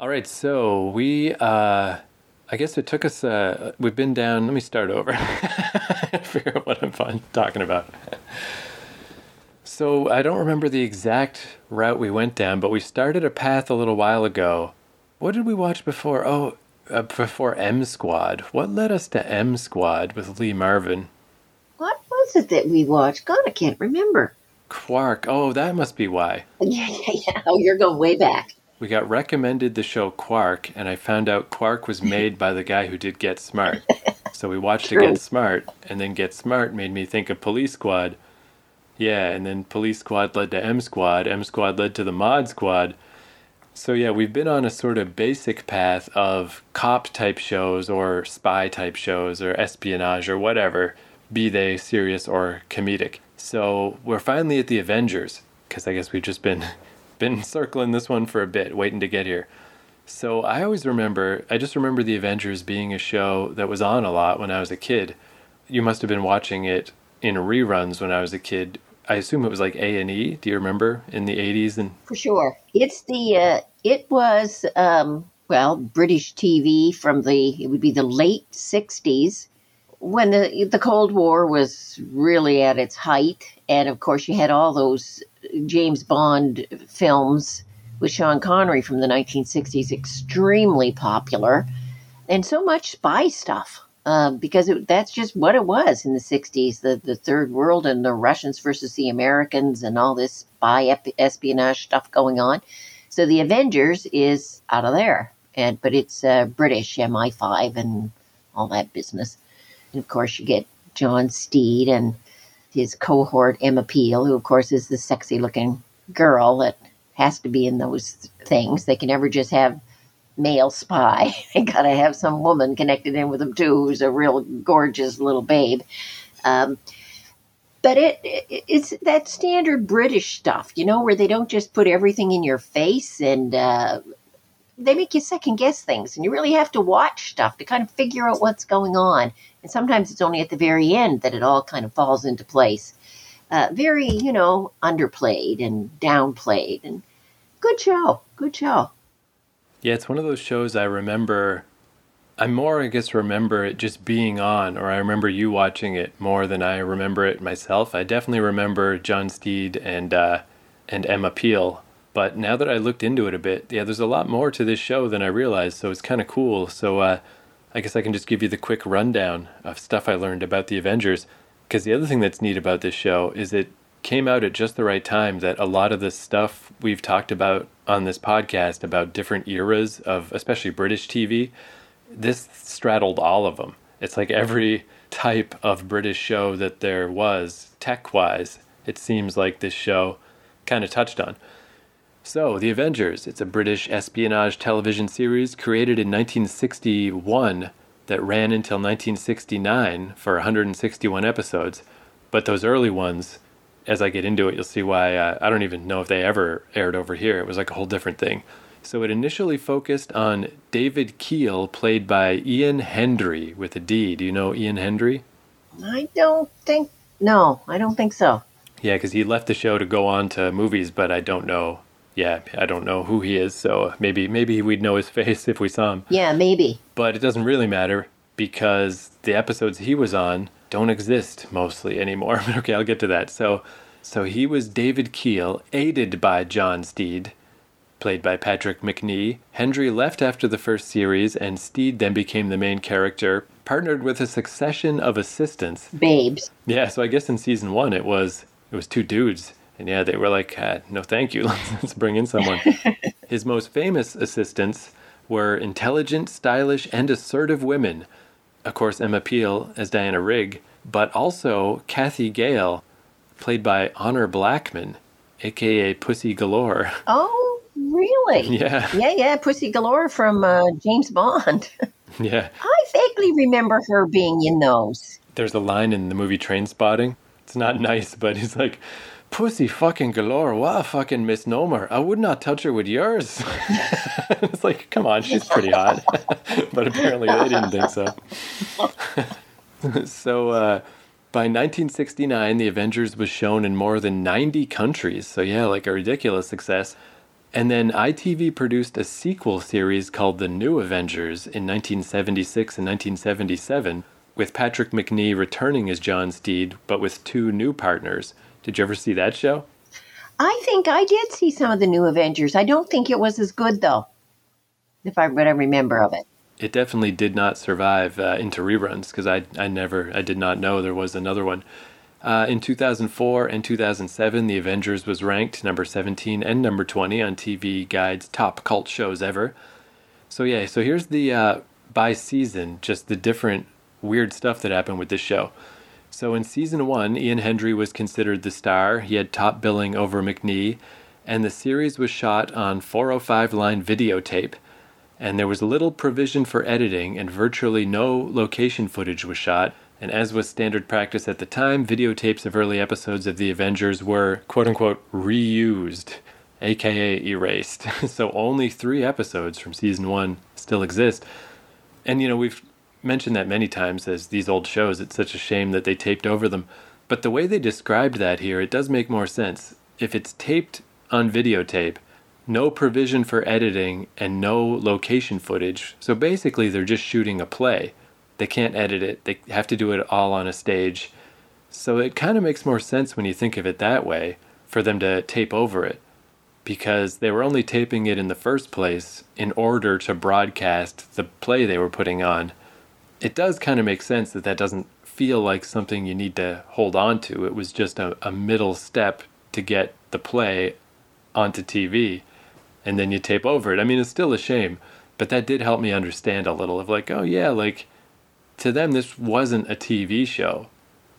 All right, so we, uh, I guess it took us, uh, we've been down, let me start over. Figure out what I'm fun, talking about. So I don't remember the exact route we went down, but we started a path a little while ago. What did we watch before? Oh, uh, before M Squad. What led us to M Squad with Lee Marvin? What was it that we watched? God, I can't remember. Quark. Oh, that must be why. Yeah, yeah, yeah. Oh, you're going way back. We got recommended the show Quark, and I found out Quark was made by the guy who did Get Smart. So we watched True. Get Smart, and then Get Smart made me think of Police Squad. Yeah, and then Police Squad led to M Squad, M Squad led to the Mod Squad. So yeah, we've been on a sort of basic path of cop type shows or spy type shows or espionage or whatever, be they serious or comedic. So we're finally at the Avengers because I guess we've just been been circling this one for a bit, waiting to get here. So I always remember, I just remember the Avengers being a show that was on a lot when I was a kid. You must have been watching it in reruns when I was a kid. I assume it was like A and E. Do you remember in the eighties and For sure. It's the, uh, it was, um, well, British TV from the, it would be the late 60s when the, the Cold War was really at its height. And of course, you had all those James Bond films with Sean Connery from the 1960s extremely popular, and so much spy stuff. Uh, because it, that's just what it was in the 60s the, the third world and the Russians versus the Americans and all this spy espionage stuff going on. So the Avengers is out of there, and but it's uh, British MI5 and all that business. And of course, you get John Steed and his cohort Emma Peel, who of course is the sexy looking girl that has to be in those things. They can never just have male spy. they gotta have some woman connected in with them too, who's a real gorgeous little babe. Um, but it, it it's that standard British stuff, you know, where they don't just put everything in your face and uh, they make you second guess things, and you really have to watch stuff to kind of figure out what's going on. And sometimes it's only at the very end that it all kind of falls into place. Uh, very, you know, underplayed and downplayed, and good show, good show. Yeah, it's one of those shows I remember. I more, I guess, remember it just being on, or I remember you watching it more than I remember it myself. I definitely remember John Steed and uh, and Emma Peel, but now that I looked into it a bit, yeah, there's a lot more to this show than I realized. So it's kind of cool. So uh, I guess I can just give you the quick rundown of stuff I learned about the Avengers. Because the other thing that's neat about this show is it came out at just the right time that a lot of the stuff we've talked about on this podcast about different eras of especially British TV, this straddled all of them. It's like every type of British show that there was, tech wise, it seems like this show kind of touched on. So, The Avengers, it's a British espionage television series created in 1961 that ran until 1969 for 161 episodes. But those early ones, as I get into it, you'll see why uh, I don't even know if they ever aired over here. It was like a whole different thing. So it initially focused on David Keel, played by Ian Hendry with a D. Do you know Ian Hendry? I don't think, no, I don't think so. Yeah, because he left the show to go on to movies, but I don't know. Yeah, I don't know who he is, so maybe maybe we'd know his face if we saw him. Yeah, maybe. But it doesn't really matter because the episodes he was on don't exist mostly anymore. But okay, I'll get to that. So, so he was David Keel, aided by John Steed, played by Patrick Macnee. Hendry left after the first series, and Steed then became the main character, partnered with a succession of assistants. Babes. Yeah, so I guess in season one it was it was two dudes, and yeah, they were like, ah, "No, thank you. Let's bring in someone." His most famous assistants were intelligent, stylish, and assertive women. Of course, Emma Peel as Diana Rigg, but also Cathy Gale, played by Honor Blackman, aka Pussy Galore. Oh, really? Yeah, Yeah, yeah, Pussy Galore from uh, James Bond. yeah. I vaguely remember her being in those. There's a line in the movie Train Spotting. It's not nice, but he's like, Pussy fucking galore. What a fucking misnomer. I would not touch her with yours. it's like, come on, she's pretty hot. but apparently they didn't think so. so, uh, by 1969, The Avengers was shown in more than 90 countries. So, yeah, like a ridiculous success. And then ITV produced a sequel series called The New Avengers in 1976 and 1977, with Patrick Macnee returning as John Steed, but with two new partners. Did you ever see that show? I think I did see some of the New Avengers. I don't think it was as good, though, if I what I remember of it. It definitely did not survive uh, into reruns because I, I never, I did not know there was another one. Uh, in 2004 and 2007, The Avengers was ranked number 17 and number 20 on TV Guide's top cult shows ever. So, yeah, so here's the uh, by season, just the different weird stuff that happened with this show. So, in season one, Ian Hendry was considered the star. He had top billing over Macnee, and the series was shot on 405 line videotape. And there was little provision for editing, and virtually no location footage was shot and as was standard practice at the time, videotapes of early episodes of The Avengers were quote unquote reused, aka erased. so only three episodes from season one still exist. And you know, we've mentioned that many times as these old shows, it's such a shame that they taped over them. But the way they described that here, it does make more sense. If it's taped on videotape, no provision for editing, and no location footage, so basically they're just shooting a play they can't edit it. They have to do it all on a stage. So it kind of makes more sense when you think of it that way for them to tape over it because they were only taping it in the first place in order to broadcast the play they were putting on. It does kind of make sense that that doesn't feel like something you need to hold on to. It was just a, a middle step to get the play onto TV and then you tape over it. I mean, it's still a shame, but that did help me understand a little of like, oh yeah, like to them, this wasn't a TV show.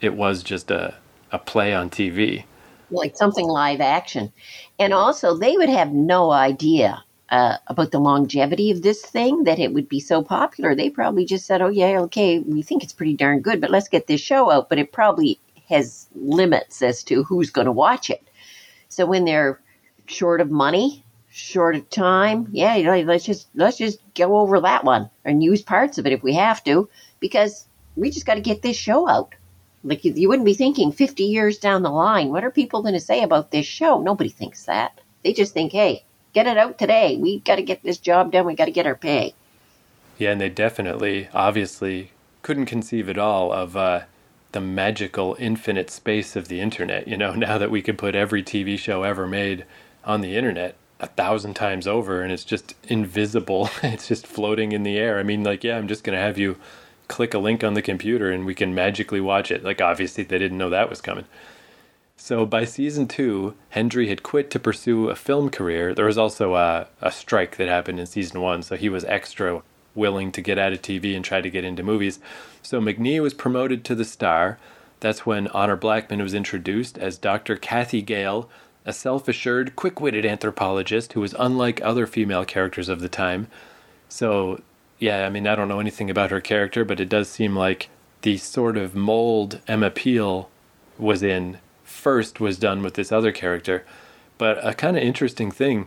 It was just a, a play on TV. Like something live action. And also, they would have no idea uh, about the longevity of this thing, that it would be so popular. They probably just said, oh, yeah, okay, we think it's pretty darn good, but let's get this show out. But it probably has limits as to who's going to watch it. So when they're short of money, short of time, yeah, let's just let's just go over that one and use parts of it if we have to because we just got to get this show out. Like you, you wouldn't be thinking 50 years down the line, what are people going to say about this show? Nobody thinks that. They just think, hey, get it out today. We've got to get this job done. We got to get our pay. Yeah, and they definitely, obviously, couldn't conceive at all of uh, the magical infinite space of the internet. You know, now that we can put every TV show ever made on the internet a thousand times over and it's just invisible, it's just floating in the air. I mean, like, yeah, I'm just going to have you click a link on the computer and we can magically watch it. Like, obviously, they didn't know that was coming. So by season two, Hendry had quit to pursue a film career. There was also a, a strike that happened in season one, so he was extra willing to get out of TV and try to get into movies. So Macnee was promoted to the star. That's when Honor Blackman was introduced as Dr. Cathy Gale, a self assured, quick witted anthropologist who was unlike other female characters of the time. So yeah, I mean, I don't know anything about her character, but it does seem like the sort of mold Emma Peel was in first was done with this other character. But a kind of interesting thing,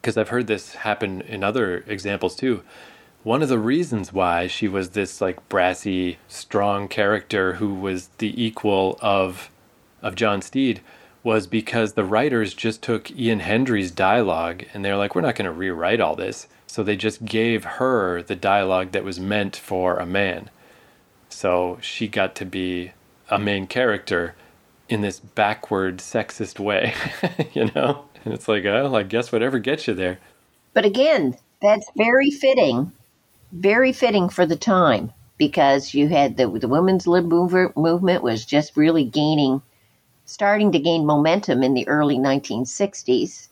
because I've heard this happen in other examples too. One of the reasons why she was this like brassy, strong character who was the equal of of John Steed was because the writers just took Ian Hendry's dialogue and they're like, we're not going to rewrite all this. So they just gave her the dialogue that was meant for a man. So she got to be a main character in this backward sexist way, you know? And it's like, oh, I guess whatever gets you there. But again, that's very fitting, very fitting for the time because you had the, the women's lib mover, movement was just really gaining, starting to gain momentum in the early 1960s,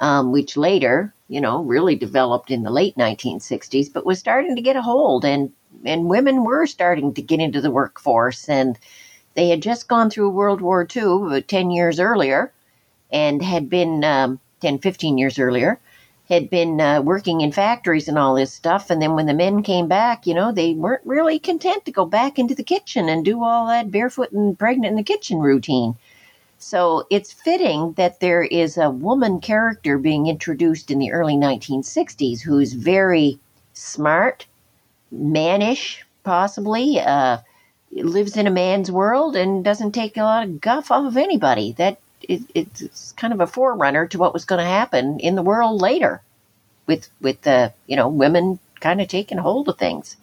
um, which later you know, really developed in the late 1960s, but was starting to get a hold, and and women were starting to get into the workforce, and they had just gone through World War II about 10 years earlier, and had been um, 10, 15 years earlier, had been uh, working in factories and all this stuff. And then when the men came back, you know, they weren't really content to go back into the kitchen and do all that barefoot and pregnant in the kitchen routine. So it's fitting that there is a woman character being introduced in the early 1960s who's very smart, mannish, possibly, uh, lives in a man's world and doesn't take a lot of guff off of anybody. That it, it's kind of a forerunner to what was going to happen in the world later, with with the you know women kind of taking hold of things.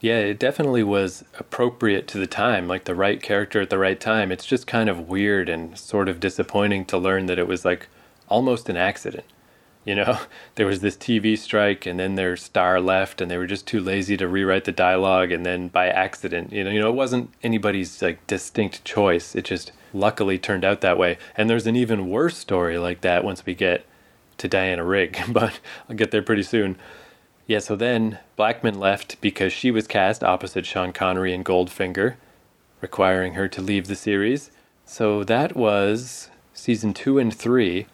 Yeah, it definitely was appropriate to the time, like the right character at the right time. It's just kind of weird and sort of disappointing to learn that it was like almost an accident. You know, there was this TV strike and then their star left and they were just too lazy to rewrite the dialogue and then by accident, you know, you know, it wasn't anybody's like distinct choice. It just luckily turned out that way. And there's an even worse story like that once we get to Diana Rigg, but I'll get there pretty soon. Yeah, so then Blackman left because she was cast opposite Sean Connery in Goldfinger, requiring her to leave the series. So that was season two and three.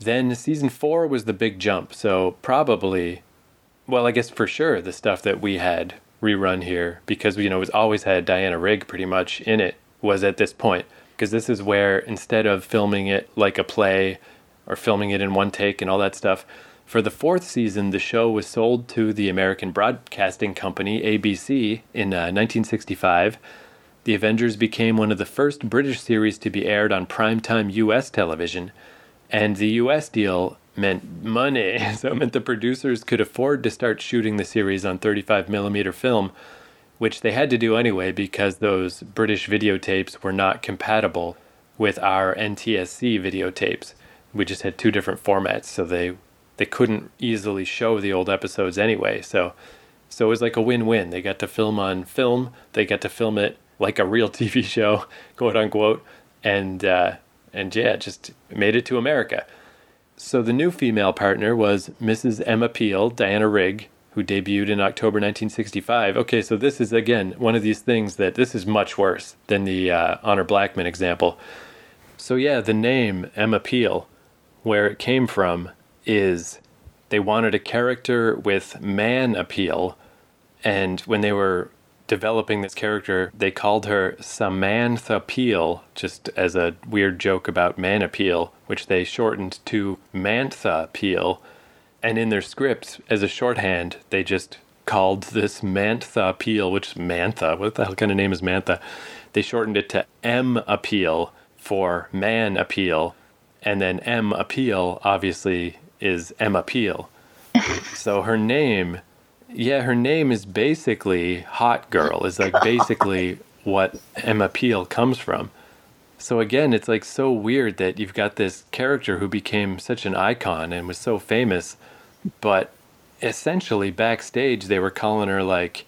Then season four was the big jump. So probably, well, I guess for sure the stuff that we had rerun here because you know it was always had Diana Rigg pretty much in it was at this point because this is where instead of filming it like a play or filming it in one take and all that stuff for the fourth season, the show was sold to the American Broadcasting Company, ABC, in uh, 1965. The Avengers became one of the first British series to be aired on primetime U.S. television, and the U.S. deal meant money. So it meant the producers could afford to start shooting the series on 35mm film, which they had to do anyway because those British videotapes were not compatible with our NTSC videotapes. We just had two different formats, so they they couldn't easily show the old episodes anyway. So so it was like a win-win. They got to film on film. They got to film it like a real TV show, quote unquote, and uh, and yeah, just made it to America. So the new female partner was Mrs. Emma Peel, Diana Rigg, who debuted in October 1965. Okay, so this is again one of these things that this is much worse than the uh, Honor Blackman example. So yeah, the name Emma Peel, where it came from, is they wanted a character with man appeal, and when they were developing this character, they called her Samantha Peel, just as a weird joke about man appeal, which they shortened to Mantha Peel. And in their scripts, as a shorthand, they just called this Mantha Peel, which is Mantha. What the hell kind of name is Mantha? They shortened it to M Appeal for man appeal. And then M Appeal, obviously, is Emma Peel. so her name, yeah, her name is basically Hot Girl, is like basically what Emma Peel comes from. So again, it's like so weird that you've got this character who became such an icon and was so famous, but essentially backstage they were calling her like,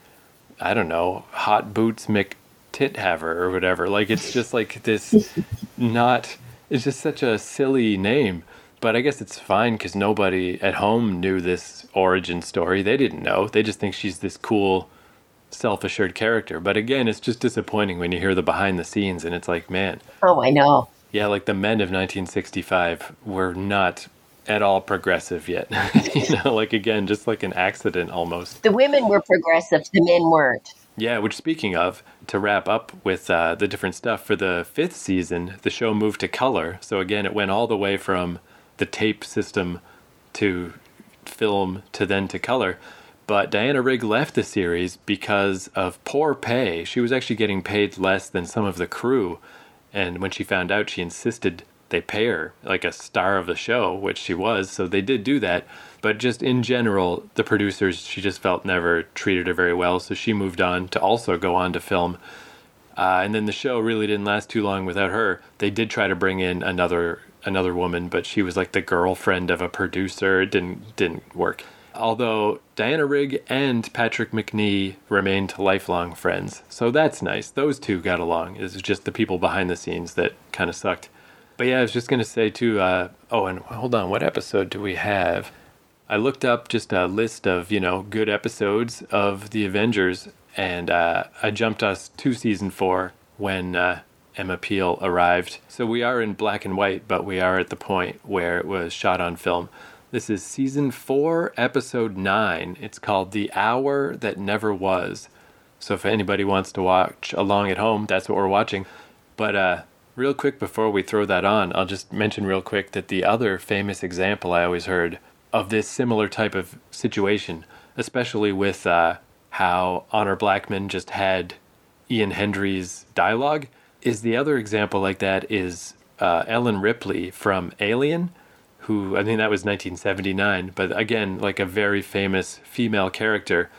I don't know, Hot Boots McTithaver or whatever. Like it's just like this, not. It's just such a silly name. But I guess it's fine because nobody at home knew this origin story. They didn't know. They just think she's this cool, self assured character. But again, it's just disappointing when you hear the behind the scenes and it's like, man. Oh, I know. Yeah, like the men of 1965 were not at all progressive yet. you know, like again, just like an accident almost. The women were progressive, the men weren't. Yeah, which speaking of, to wrap up with uh, the different stuff, for the fifth season, the show moved to color. So again, it went all the way from the tape system to film to then to color. But Diana Rigg left the series because of poor pay. She was actually getting paid less than some of the crew. And when she found out, she insisted they pay her like a star of the show, which she was. So they did do that. But just in general, the producers, she just felt never treated her very well. So she moved on to also go on to film. Uh, and then the show really didn't last too long without her. They did try to bring in another another woman, but she was like the girlfriend of a producer. It didn't didn't work. Although Diana Rigg and Patrick Macnee remained lifelong friends, so that's nice. Those two got along. It was just the people behind the scenes that kind of sucked. But yeah, I was just gonna say too. Uh, oh, and hold on, what episode do we have? I looked up just a list of you know good episodes of the Avengers, and uh, I jumped us to season four when uh, Emma Peel arrived. So we are in black and white, but we are at the point where it was shot on film. This is season four, episode nine. It's called The Hour That Never Was. So if anybody wants to watch along at home, that's what we're watching. But uh, real quick before we throw that on, I'll just mention real quick that the other famous example I always heard of this similar type of situation, especially with uh, how Honor Blackman just had Ian Hendry's dialogue is the other example like that is uh, Ellen Ripley from Alien, who I think that was 1979, but again, like a very famous female character.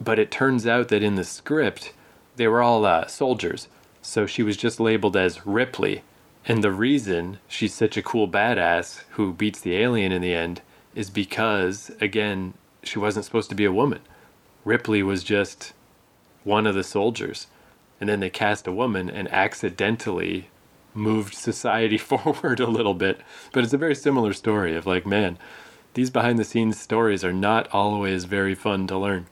But it turns out that in the script, they were all uh, soldiers, so she was just labeled as Ripley. And the reason she's such a cool badass who beats the alien in the end is because, again, she wasn't supposed to be a woman. Ripley was just one of the soldiers. And then they cast a woman and accidentally moved society forward a little bit. But it's a very similar story of like, man, these behind the scenes stories are not always very fun to learn.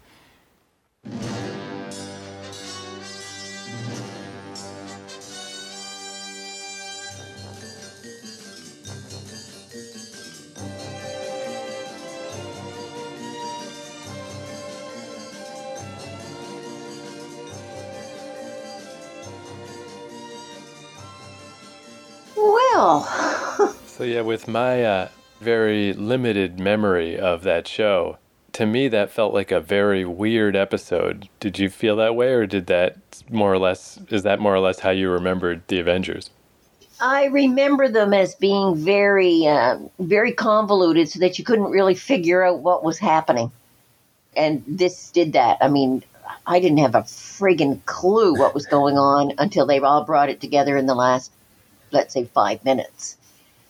Well, So yeah, with my uh, very limited memory of that show, to me that felt like a very weird episode. Did you feel that way, or did that more or less is that more or less how you remembered the Avengers? I remember them as being very, uh, very convoluted, so that you couldn't really figure out what was happening. And this did that. I mean, I didn't have a friggin' clue what was going on until they all brought it together in the last, let's say, five minutes.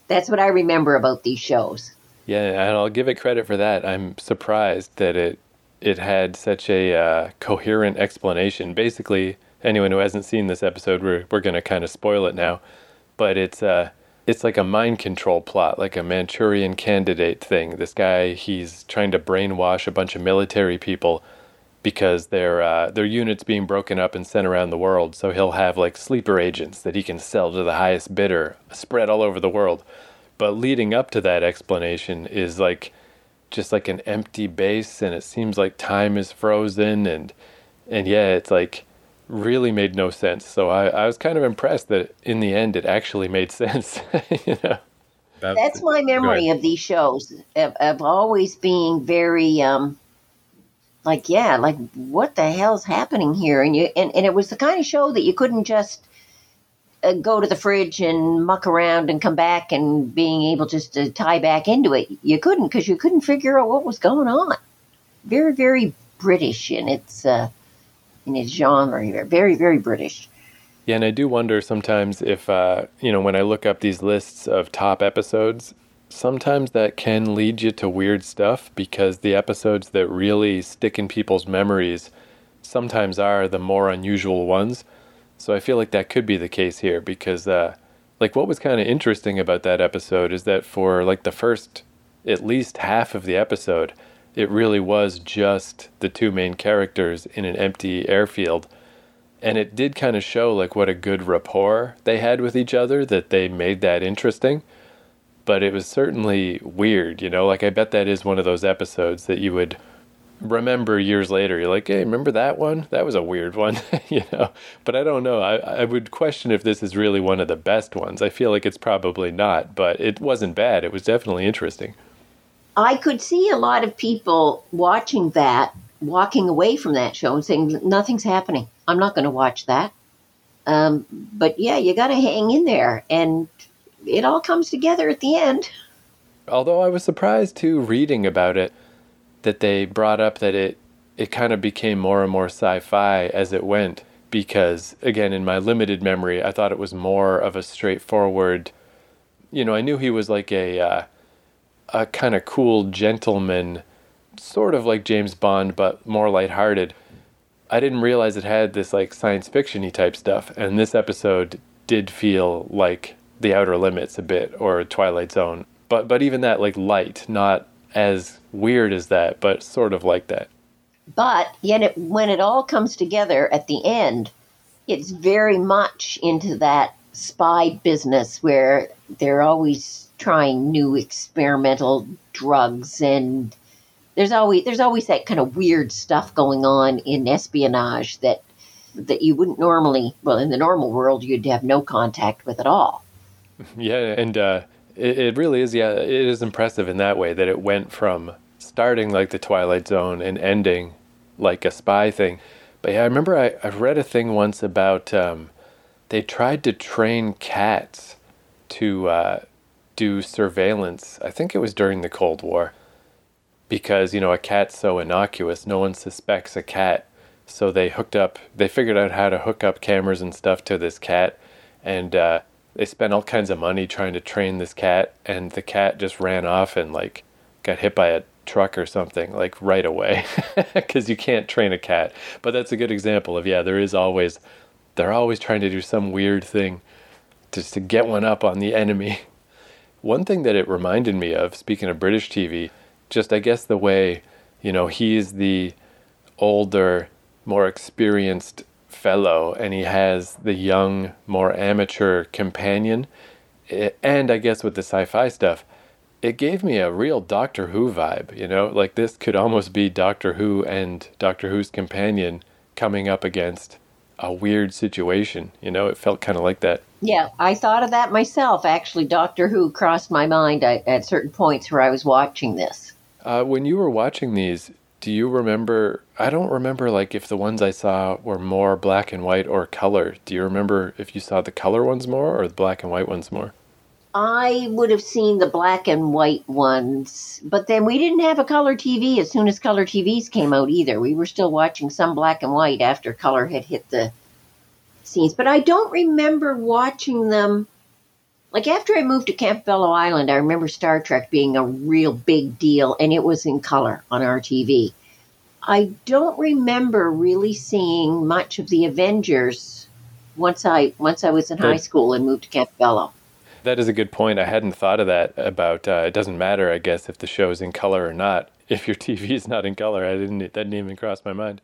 That's what I remember about these shows. Yeah, and I'll give it credit for that. I'm surprised that it it had such a uh, coherent explanation. Basically, anyone who hasn't seen this episode, we're we're to kind of spoil it now, but it's uh it's like a mind control plot, like a Manchurian candidate thing. This guy, he's trying to brainwash a bunch of military people because their uh, their units being broken up and sent around the world. So he'll have like sleeper agents that he can sell to the highest bidder, spread all over the world. But leading up to that explanation is like just like an empty base, and it seems like time is frozen, and and yeah, it's like really made no sense. So I, I was kind of impressed that in the end it actually made sense. you know, That's my memory of these shows of, of always being very um like yeah like what the hell's happening here? And you and, and it was the kind of show that you couldn't just uh, go to the fridge and muck around and come back and being able just to tie back into it. You couldn't because you couldn't figure out what was going on. Very very british in its uh in its genre here. Very very british. Yeah, and I do wonder sometimes if, uh, you know, when I look up these lists of top episodes, sometimes that can lead you to weird stuff because the episodes that really stick in people's memories sometimes are the more unusual ones. So I feel like that could be the case here because, uh, like, what was kind of interesting about that episode is that for like the first at least half of the episode, it really was just the two main characters in an empty airfield and it did kind of show like what a good rapport they had with each other that they made that interesting but it was certainly weird you know? Like i bet that is one of those episodes that you would remember years later. You're like hey remember that one? That was a weird one you know? But i don't know. I, I would question if this is really one of the best ones. I feel like it's probably not but it wasn't bad. It was definitely interesting. I could see a lot of people watching that, walking away from that show and saying, nothing's happening. I'm not going to watch that. Um, but yeah, you got to hang in there. And it all comes together at the end. although I was surprised too reading about it that they brought up that it it kind of became more and more sci-fi as it went because again in my limited memory I thought it was more of a straightforward you know I knew he was like a uh, a kind of cool gentleman sort of like James Bond but more lighthearted I didn't realize it had this like science fictiony type stuff and this episode did feel like the outer limits a bit or Twilight Zone. But but even that like light not as weird as that but sort of like that. But yet, it, when it all comes together at the end, it's very much into that spy business where they're always trying new experimental drugs and there's always there's always that kind of weird stuff going on in espionage that that you wouldn't normally well in the normal world you'd have no contact with at all yeah and uh it, it really is yeah it is impressive in that way that it went from starting like the twilight zone and ending like a spy thing but yeah i remember i, I read a thing once about um they tried to train cats to uh, do surveillance. I think it was during the Cold War, because you know a cat's so innocuous, no one suspects a cat. So they hooked up. They figured out how to hook up cameras and stuff to this cat, and uh, they spent all kinds of money trying to train this cat. And the cat just ran off and like got hit by a truck or something like right away because you can't train a cat. But that's a good example of yeah, there is always they're always trying to do some weird thing just to get one up on the enemy. One thing that it reminded me of, speaking of British TV, just I guess the way, you know, he's the older, more experienced fellow and he has the young, more amateur companion. And I guess with the sci fi stuff, it gave me a real Doctor Who vibe, you know, like this could almost be Doctor Who and Doctor Who's companion coming up against a weird situation, you know, it felt kind of like that. Yeah, I thought of that myself. Actually, Doctor Who crossed my mind at, at certain points where I was watching this. Uh, when you were watching these, do you remember? I don't remember like if the ones I saw were more black and white or color. Do you remember if you saw the color ones more or the black and white ones more? I would have seen the black and white ones, but then we didn't have a color TV as soon as color TVs came out either. We were still watching some black and white after color had hit the scenes. But I don't remember watching them. Like after I moved to Campobello Island, I remember Star Trek being a real big deal, and it was in color on our TV. I don't remember really seeing much of the Avengers once I once I was in high school and moved to Campobello. That is a good point. I hadn't thought of that about uh, it doesn't matter, I guess, if the show is in color or not. If your TV is not in color, I didn't that didn't even cross my mind.